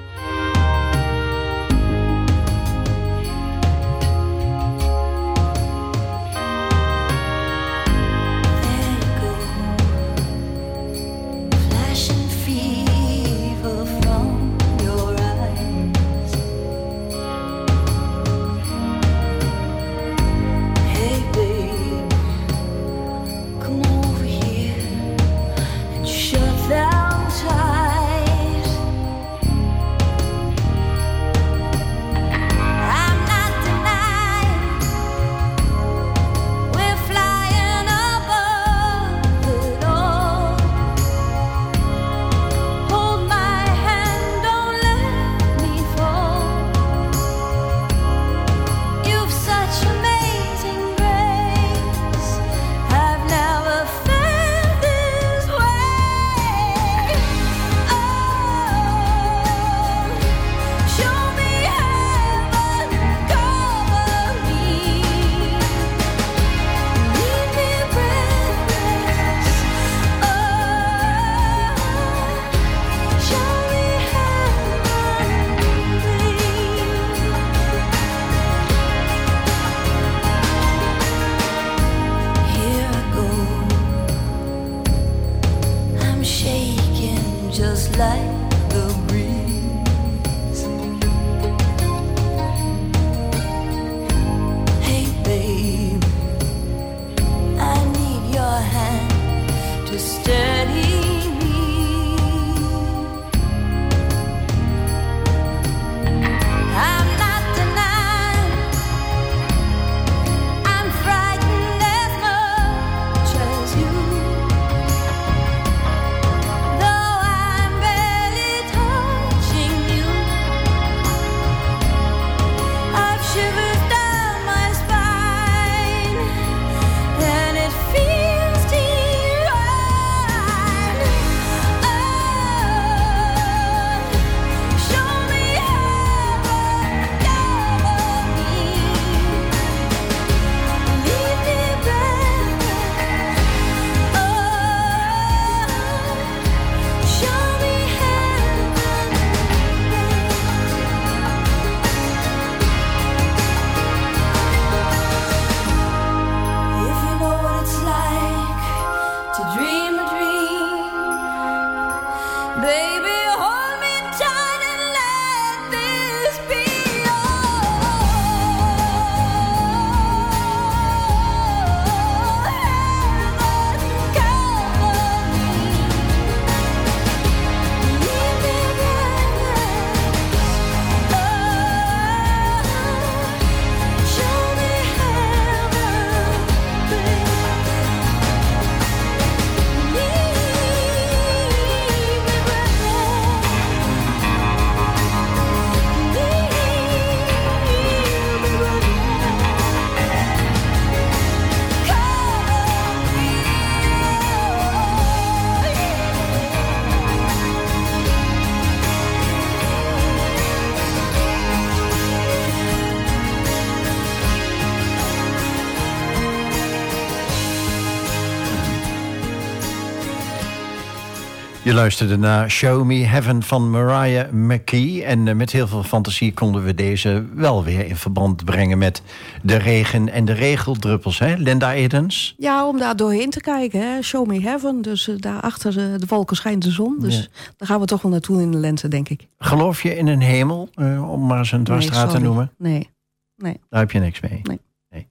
Luisterde naar Show Me Heaven van Mariah McKee. En eh, met heel veel fantasie konden we deze wel weer in verband brengen met de regen en de regeldruppels. Hè? Linda Edens. Ja, om daar doorheen te kijken. Hè. Show me heaven. Dus uh, daar achter de, wolken schijnt de zon. Dus Ja. daar gaan we toch wel naartoe in de lente, denk ik. Geloof je in een hemel, eh, om maar eens een dwarsstraat te noemen? Nee. Daar heb je niks mee. Nee. Ehm,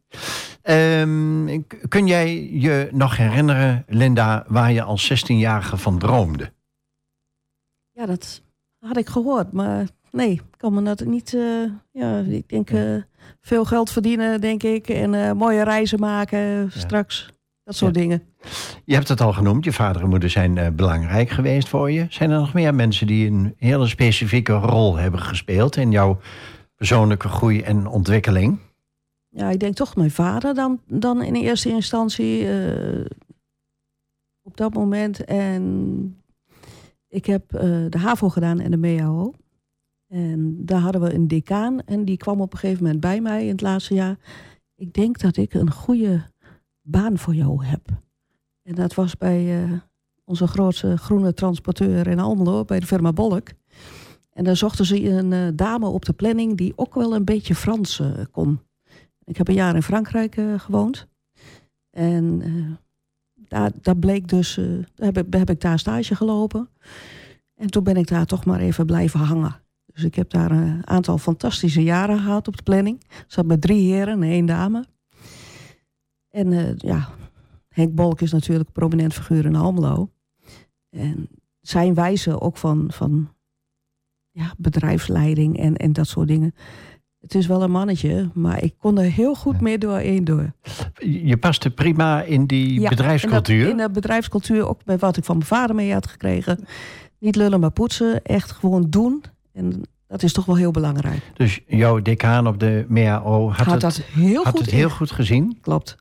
k- kun jij je nog herinneren, Linda, waar je als 16-jarige van droomde? Ja, dat had ik gehoord. Maar nee, ik kan me dat niet... eh, ja, ik denk eh, veel geld verdienen, denk ik. En eh, mooie reizen maken straks. Dat soort Ja. dingen. Je hebt het al genoemd, je vader en moeder zijn belangrijk geweest voor je. Zijn er nog meer mensen die een hele specifieke rol hebben gespeeld in jouw persoonlijke groei en ontwikkeling? Ja, ik denk toch mijn vader dan, dan in eerste instantie eh, op dat moment. En ik heb eh, de HAVO gedaan en de MEAO. En daar hadden we een decaan en die kwam op een gegeven moment bij mij in het laatste jaar. Ik denk dat ik een goede baan voor jou heb. En dat was bij eh, onze grootste groene transporteur in Almelo, bij de firma Bolk. En daar zochten ze een dame op de planning die ook wel een beetje Frans kon. Ik heb een jaar in Frankrijk eh, gewoond. En eh, daar, bleek dus, daar heb, ik, heb ik daar stage gelopen. En toen ben ik daar toch maar even blijven hangen. Dus ik heb daar een aantal fantastische jaren gehad op de planning. Ik zat met drie heren en één dame. En ja, Henk Bolk is natuurlijk een prominent figuur in Almelo. En zijn wijze ook van, van ja, bedrijfsleiding en, en dat soort dingen. Het is wel een mannetje, maar ik kon er heel goed mee door één door. Je paste prima in die Ja, bedrijfscultuur. In, dat, in de bedrijfscultuur, ook met wat ik van mijn vader mee had gekregen. Niet lullen, maar poetsen. Echt gewoon doen. En dat is toch wel heel belangrijk. Dus jouw decaan op de MEAO had, Had, het, dat heel had goed het heel goed gezien. Klopt.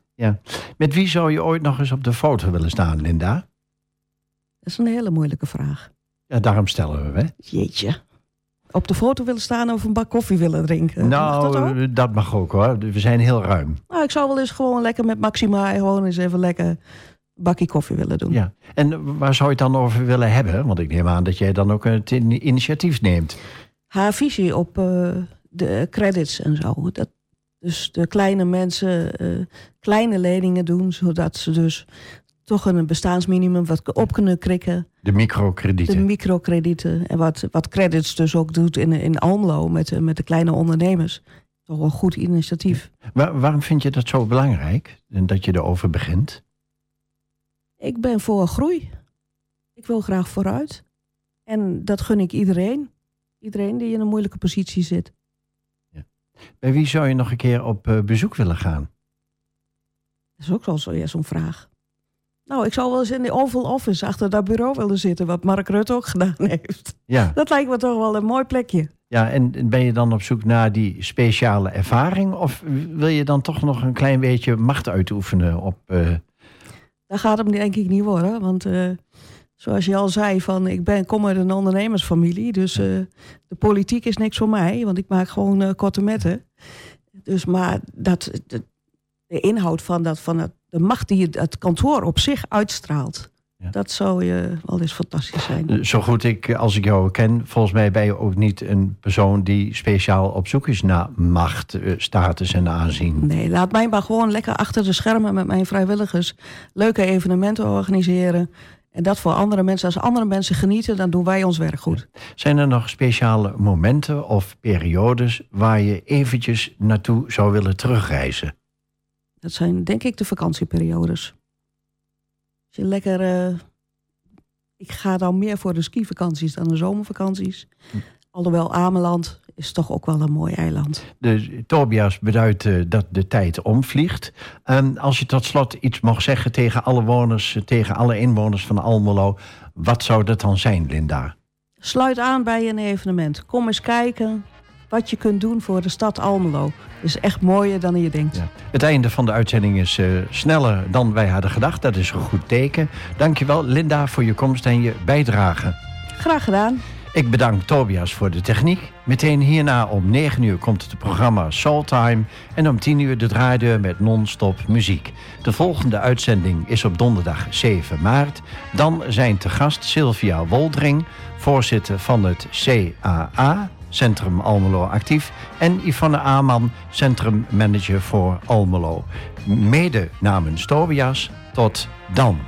Met wie zou je ooit nog eens op de foto willen staan, Linda? Dat is een hele moeilijke vraag. Ja, daarom stellen we, hè? Jeetje. Op de foto willen staan of een bak koffie willen drinken. Mag dat nou, dat, mag ook hoor. We zijn heel ruim. Nou, ik zou wel eens gewoon lekker met Maxima gewoon eens even lekker een bakje koffie willen doen. Ja. En waar zou je het dan over willen hebben? Want ik neem aan dat jij dan ook het in- initiatief neemt. haar visie op eh, de credits en zo. Dat, dus de kleine mensen eh, kleine leningen doen, zodat ze dus toch een bestaansminimum wat op kunnen krikken. De microkredieten. De microkredieten en wat, wat credits dus ook doet in, in Almelo met, de- met de kleine ondernemers. Toch wel een goed initiatief. Waar- waarom vind je dat zo belangrijk? En dat je erover begint? Ik ben voor groei. Ik wil graag vooruit. En dat gun ik iedereen. Iedereen die in een moeilijke positie zit. Bij wie zou je nog een keer op eh, bezoek willen gaan? Dat is ook wel zo, ja, zo'n vraag. Nou, ik zou wel eens in de Oval Office achter dat bureau willen zitten, wat Mark Rutte ook gedaan heeft. Ja, Dat lijkt me toch wel een mooi plekje. ja en ben je dan op zoek naar die speciale ervaring? Of wil je dan toch nog een klein beetje macht uitoefenen op... eh, Daar gaat het denk ik niet worden, want eh, zoals je al zei, van, ik ben, kom uit een ondernemersfamilie, dus eh, de politiek is niks voor mij, want ik maak gewoon korte metten. Dus maar dat, de, de inhoud van, dat, van het, de macht die het, kantoor op zich uitstraalt, Ja. dat zou je wel eens fantastisch zijn. Zo goed ik, als ik jou ken, volgens mij ben je ook niet een persoon die speciaal op zoek is naar macht, eh, status en aanzien. Nee, laat mij maar gewoon lekker achter de schermen met mijn vrijwilligers leuke evenementen organiseren. En dat voor andere mensen. Als andere mensen genieten, dan doen wij ons werk goed. Zijn er nog speciale momenten of periodes waar je eventjes naartoe zou willen terugreizen? Dat zijn denk ik de vakantieperiodes. Als je lekker. eh, ik ga dan meer voor de skivakanties dan de zomervakanties. Alhoewel Ameland is toch ook wel een mooi eiland. De, Tobias beduidt eh, dat de tijd omvliegt. En als je tot slot iets mocht zeggen tegen alle woners, eh, tegen alle inwoners van Almelo, wat zou dat dan zijn, Linda? Sluit aan bij een evenement. Kom eens kijken wat je kunt doen voor de stad Almelo. is echt mooier dan je denkt. Ja. Het einde van de uitzending is eh, sneller dan wij hadden gedacht. Dat is een goed teken. Dankjewel, Linda, voor je komst en je bijdrage. Graag gedaan. Ik bedank Tobias voor de techniek. Meteen hierna om 9 uur komt het programma Soul Time. En om 10 uur de draaideur met non-stop muziek. De volgende uitzending is op donderdag 7 maart. Dan zijn te gast Sylvia Woldring, voorzitter van het CAA, Centrum Almelo Actief. En Yvonne Aman, Centrum Manager voor Almelo. Mede namens Tobias. Tot dan.